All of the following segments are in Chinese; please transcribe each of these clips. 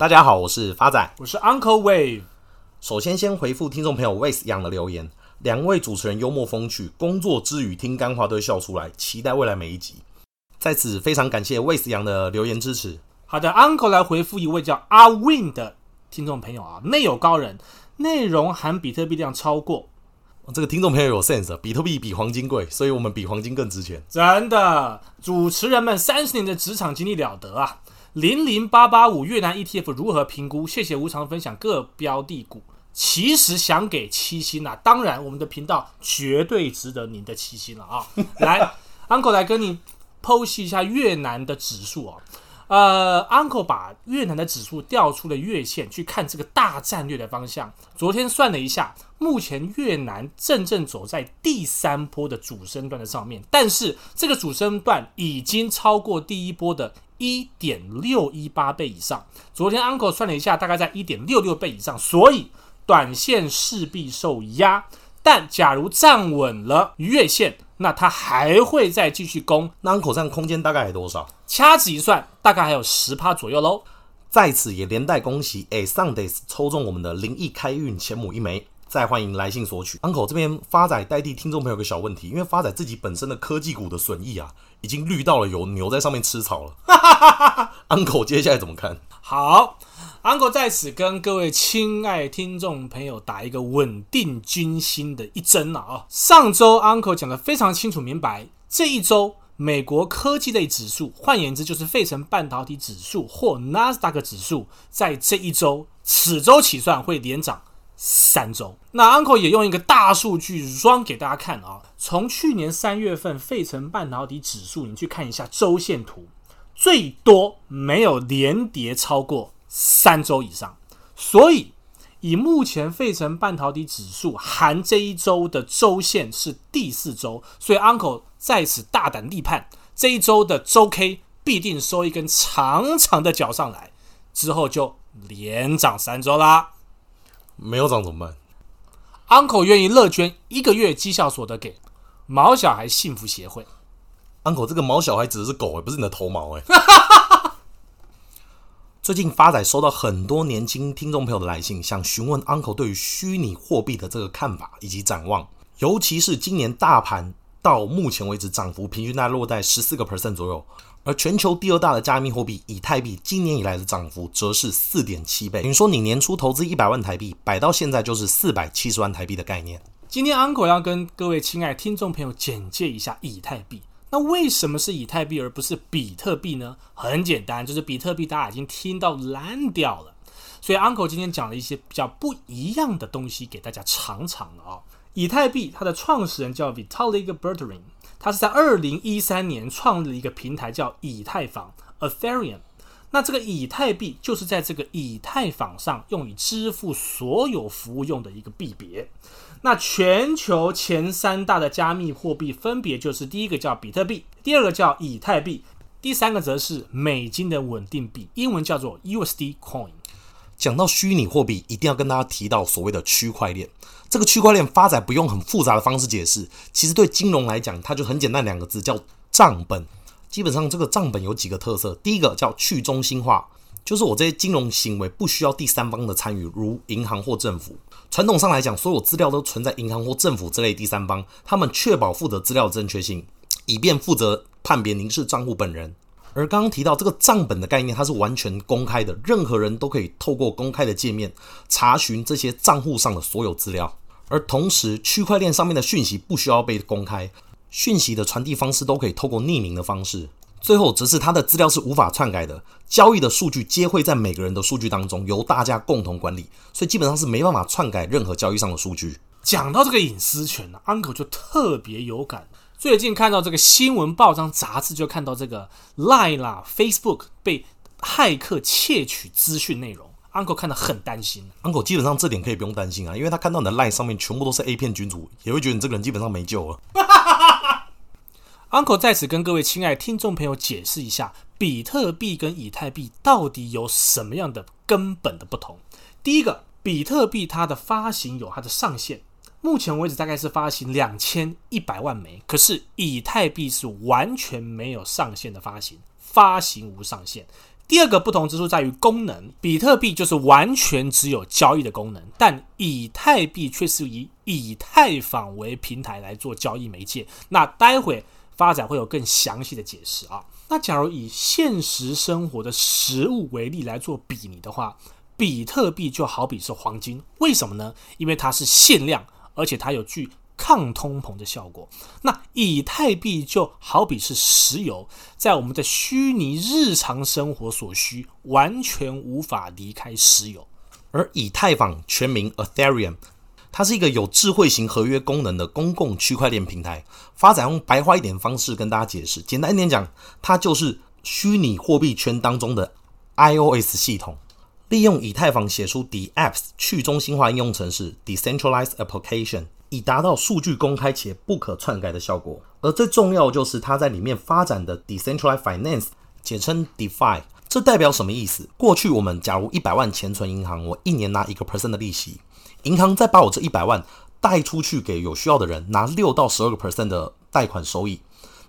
大家好，我是发仔，我是 Uncle Wave。首先，先回复听众朋友 Wave 养的留言。两位主持人幽默风趣，工作之余听干话都会笑出来，期待未来每一集。在此非常感谢 Wave 养的留言支持。好的，Uncle 来回复一位叫阿 Win 的听众朋友啊，内有高人，内容含比特币量超过。这个听众朋友有 sense，比特币比黄金贵，所以我们比黄金更值钱。真的，主持人们三十年的职场经历了得啊！零零八八五越南 ETF 如何评估？谢谢无偿分享各标的股。其实想给七星啊，当然我们的频道绝对值得您的七星了啊！来，Uncle 来跟你剖析一下越南的指数啊。呃，Uncle 把越南的指数调出了月线，去看这个大战略的方向。昨天算了一下，目前越南正正走在第三波的主升段的上面，但是这个主升段已经超过第一波的。一点六一八倍以上，昨天 Uncle 算了一下，大概在一点六六倍以上，所以短线势必受压。但假如站稳了月线，那它还会再继续攻。那 Uncle 这样空间大概还多少？掐指一算，大概还有十趴左右喽。在此也连带恭喜诶 Sundays 抽中我们的灵异开运钱母一枚。再欢迎来信索取。Uncle 这边发仔代替听众朋友个小问题，因为发仔自己本身的科技股的损益啊，已经绿到了有牛在上面吃草了。哈哈哈哈 Uncle 接下来怎么看？好，Uncle 在此跟各位亲爱听众朋友打一个稳定军心的一针了啊！上周 Uncle 讲得非常清楚明白，这一周美国科技类指数，换言之就是费城半导体指数或纳斯达克指数，在这一周此周起算会连涨。三周，那 Uncle 也用一个大数据 run 给大家看啊。从去年三月份费城半导体指数，你去看一下周线图，最多没有连跌超过三周以上。所以，以目前费城半导体指数含这一周的周线是第四周，所以 Uncle 在此大胆立判，这一周的周 K 必定收一根长长的脚上来，之后就连涨三周啦。没有涨怎么办？Uncle 愿意乐捐一个月绩效所得给毛小孩幸福协会。Uncle 这个毛小孩指的是狗，不是你的头毛哎。最近发仔收到很多年轻听众朋友的来信，想询问 Uncle 对于虚拟货币的这个看法以及展望，尤其是今年大盘到目前为止涨幅平均大概落在十四个 percent 左右。而全球第二大的加密货币以太币，今年以来的涨幅则是四点七倍。等于说，你年初投资一百万台币，摆到现在就是四百七十万台币的概念。今天 Uncle 要跟各位亲爱听众朋友简介一下以太币。那为什么是以太币而不是比特币呢？很简单，就是比特币大家已经听到烂掉了。所以 Uncle 今天讲了一些比较不一样的东西给大家尝尝了啊。以太币它的创始人叫 Vitalik Buterin。他是在二零一三年创立了一个平台，叫以太坊 （Ethereum）。那这个以太币就是在这个以太坊上用于支付所有服务用的一个币别。那全球前三大的加密货币分别就是第一个叫比特币，第二个叫以太币，第三个则是美金的稳定币，英文叫做 USD Coin。讲到虚拟货币，一定要跟大家提到所谓的区块链。这个区块链发展不用很复杂的方式解释，其实对金融来讲，它就很简单，两个字叫账本。基本上这个账本有几个特色，第一个叫去中心化，就是我这些金融行为不需要第三方的参与，如银行或政府。传统上来讲，所有资料都存在银行或政府之类第三方，他们确保负责资料的正确性，以便负责判别您是账户本人。而刚刚提到这个账本的概念，它是完全公开的，任何人都可以透过公开的界面查询这些账户上的所有资料。而同时，区块链上面的讯息不需要被公开，讯息的传递方式都可以透过匿名的方式。最后，则是它的资料是无法篡改的，交易的数据皆会在每个人的数据当中由大家共同管理，所以基本上是没办法篡改任何交易上的数据。讲到这个隐私权呢，Uncle 就特别有感。最近看到这个新闻报章杂志，就看到这个 Line 啦、Facebook 被骇客窃取资讯内容，Uncle 看得很担心。Uncle 基本上这点可以不用担心啊，因为他看到你的 Line 上面全部都是 A 片君主，也会觉得你这个人基本上没救了。Uncle 在此跟各位亲爱的听众朋友解释一下，比特币跟以太币到底有什么样的根本的不同。第一个，比特币它的发行有它的上限。目前为止大概是发行两千一百万枚，可是以太币是完全没有上限的发行，发行无上限。第二个不同之处在于功能，比特币就是完全只有交易的功能，但以太币却是以以太坊为平台来做交易媒介。那待会发展会有更详细的解释啊。那假如以现实生活的实物为例来做比拟的话，比特币就好比是黄金，为什么呢？因为它是限量，而且它有具抗通膨的效果。那以太币就好比是石油，在我们的虚拟日常生活所需，完全无法离开石油。而以太坊全名 Ethereum，它是一个有智慧型合约功能的公共区块链平台。发展用白话一点方式跟大家解释，简单一点讲，它就是虚拟货币圈当中的 iOS 系统。利用以太坊写出 DApps 去中心化应用程式 Decentralized Application，以达到数据公开且不可篡改的效果。而最重要就是它在里面发展的 Decentralized Finance，简称 DeFi。这代表什么意思？过去我们假如一百万钱存银行，我一年拿一个 percent 的利息，银行再把我这一百万贷出去给有需要的人，拿六到十二个 percent 的贷款收益。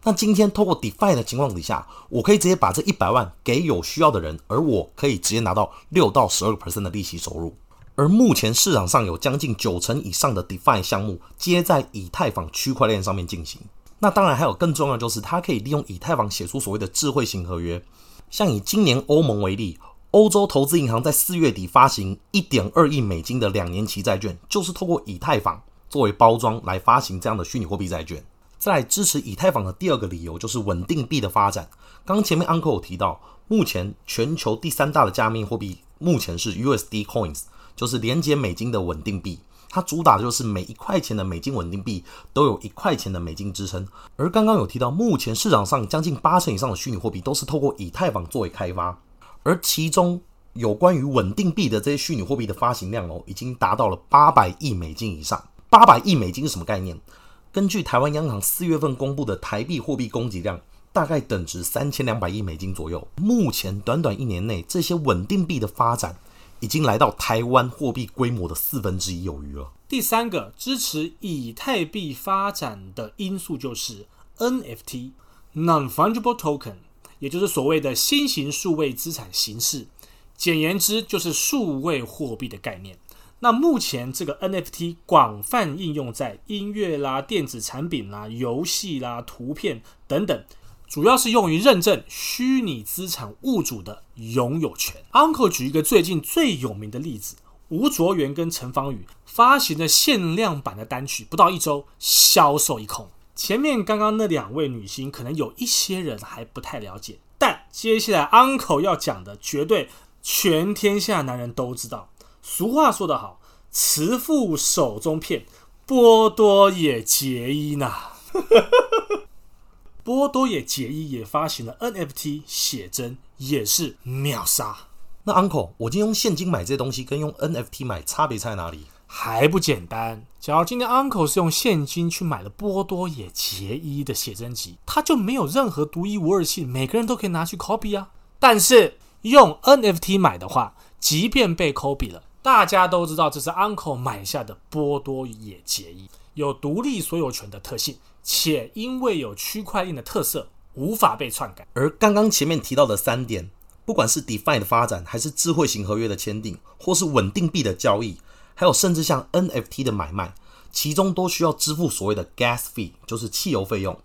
那今天透过 DeFi 的情况底下，我可以直接把这一百万给有需要的人，而我可以直接拿到六到十二个 percent 的利息收入。而目前市场上有将近九成以上的 DeFi 项目皆在以太坊区块链上面进行。那当然还有更重要的就是，它可以利用以太坊写出所谓的智慧型合约。像以今年欧盟为例，欧洲投资银行在四月底发行一点二亿美金的两年期债券，就是透过以太坊作为包装来发行这样的虚拟货币债券。再来支持以太坊的第二个理由就是稳定币的发展。刚前面 Uncle 有提到，目前全球第三大的加密货币目前是 USD Coins，就是连接美金的稳定币。它主打的就是每一块钱的美金稳定币都有一块钱的美金支撑。而刚刚有提到，目前市场上将近八成以上的虚拟货币都是透过以太坊作为开发，而其中有关于稳定币的这些虚拟货币的发行量哦，已经达到了八百亿美金以上。八百亿美金是什么概念？根据台湾央行四月份公布的台币货币供给量，大概等值三千两百亿美金左右。目前短短一年内，这些稳定币的发展已经来到台湾货币规模的四分之一有余了。第三个支持以太币发展的因素就是 NFT（Non-Fungible Token），也就是所谓的新型数位资产形式，简言之就是数位货币的概念。那目前这个 NFT 广泛应用在音乐啦、电子产品啦、游戏啦、图片等等，主要是用于认证虚拟资产物主的拥有权。Uncle 举一个最近最有名的例子：吴卓源跟陈芳语发行的限量版的单曲，不到一周销售一空。前面刚刚那两位女星，可能有一些人还不太了解，但接下来 Uncle 要讲的，绝对全天下男人都知道。俗话说得好，慈父手中片，波多野结衣呢。波多野结衣也发行了 NFT 写真，也是秒杀。那 Uncle，我今天用现金买这些东西，跟用 NFT 买差别在哪里？还不简单。假如今天 Uncle 是用现金去买了波多野结衣的写真集，他就没有任何独一无二性，每个人都可以拿去 copy 啊。但是用 NFT 买的话，即便被 copy 了。大家都知道这是 Uncle 买下的波多野结衣，有独立所有权的特性，且因为有区块链的特色，无法被篡改。而刚刚前面提到的三点，不管是 DeFi 的发展，还是智慧型合约的签订，或是稳定币的交易，还有甚至像 NFT 的买卖，其中都需要支付所谓的 Gas Fee，就是汽油费用。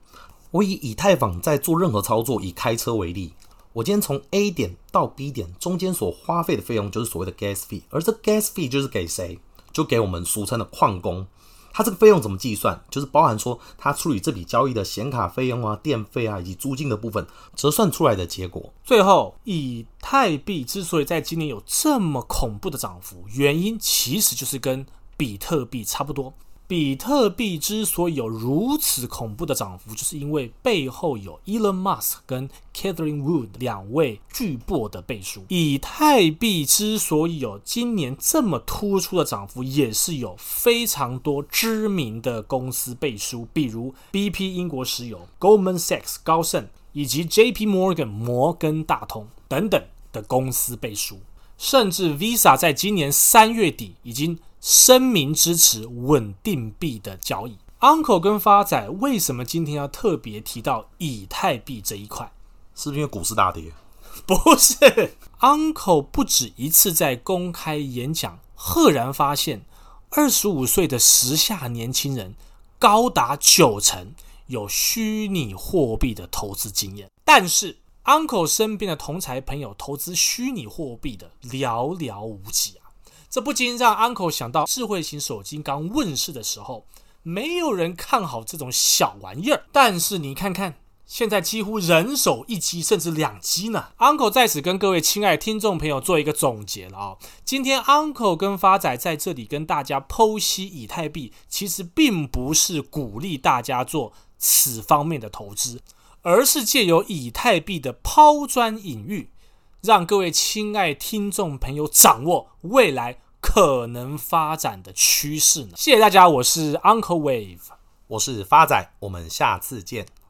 我以以太坊在做任何操作，以开车为例。我今天从 A 点到 B 点中间所花费的费用就是所谓的 gas fee，而这 gas fee 就是给谁？就给我们俗称的矿工。它这个费用怎么计算？就是包含说他处理这笔交易的显卡费用啊、电费啊以及租金的部分折算出来的结果。最后，以太币之所以在今年有这么恐怖的涨幅，原因其实就是跟比特币差不多。比特币之所以有如此恐怖的涨幅，就是因为背后有 Elon Musk 跟 Catherine Wood 两位巨擘的背书。以太币之所以有今年这么突出的涨幅，也是有非常多知名的公司背书，比如 BP 英国石油、Goldman Sachs 高盛以及 JP Morgan 摩根大通等等的公司背书，甚至 Visa 在今年三月底已经。声明支持稳定币的交易。Uncle 跟发仔为什么今天要特别提到以太币这一块？是不是因为股市大跌？不是，Uncle 不止一次在公开演讲，赫然发现，二十五岁的时下年轻人高达九成有虚拟货币的投资经验，但是 Uncle 身边的同侪朋友投资虚拟货币的寥寥无几啊！这不禁让 Uncle 想到智慧型手机刚问世的时候，没有人看好这种小玩意儿，但是你看看。现在几乎人手一机，甚至两机呢。Uncle 在此跟各位亲爱的听众朋友做一个总结了啊、今天 Uncle 跟发仔在这里跟大家剖析以太币，其实并不是鼓励大家做此方面的投资，而是借由以太币的抛砖引玉，让各位亲爱听众朋友掌握未来可能发展的趋势呢。谢谢大家，我是 Uncle Wave，我是发仔，我们下次见。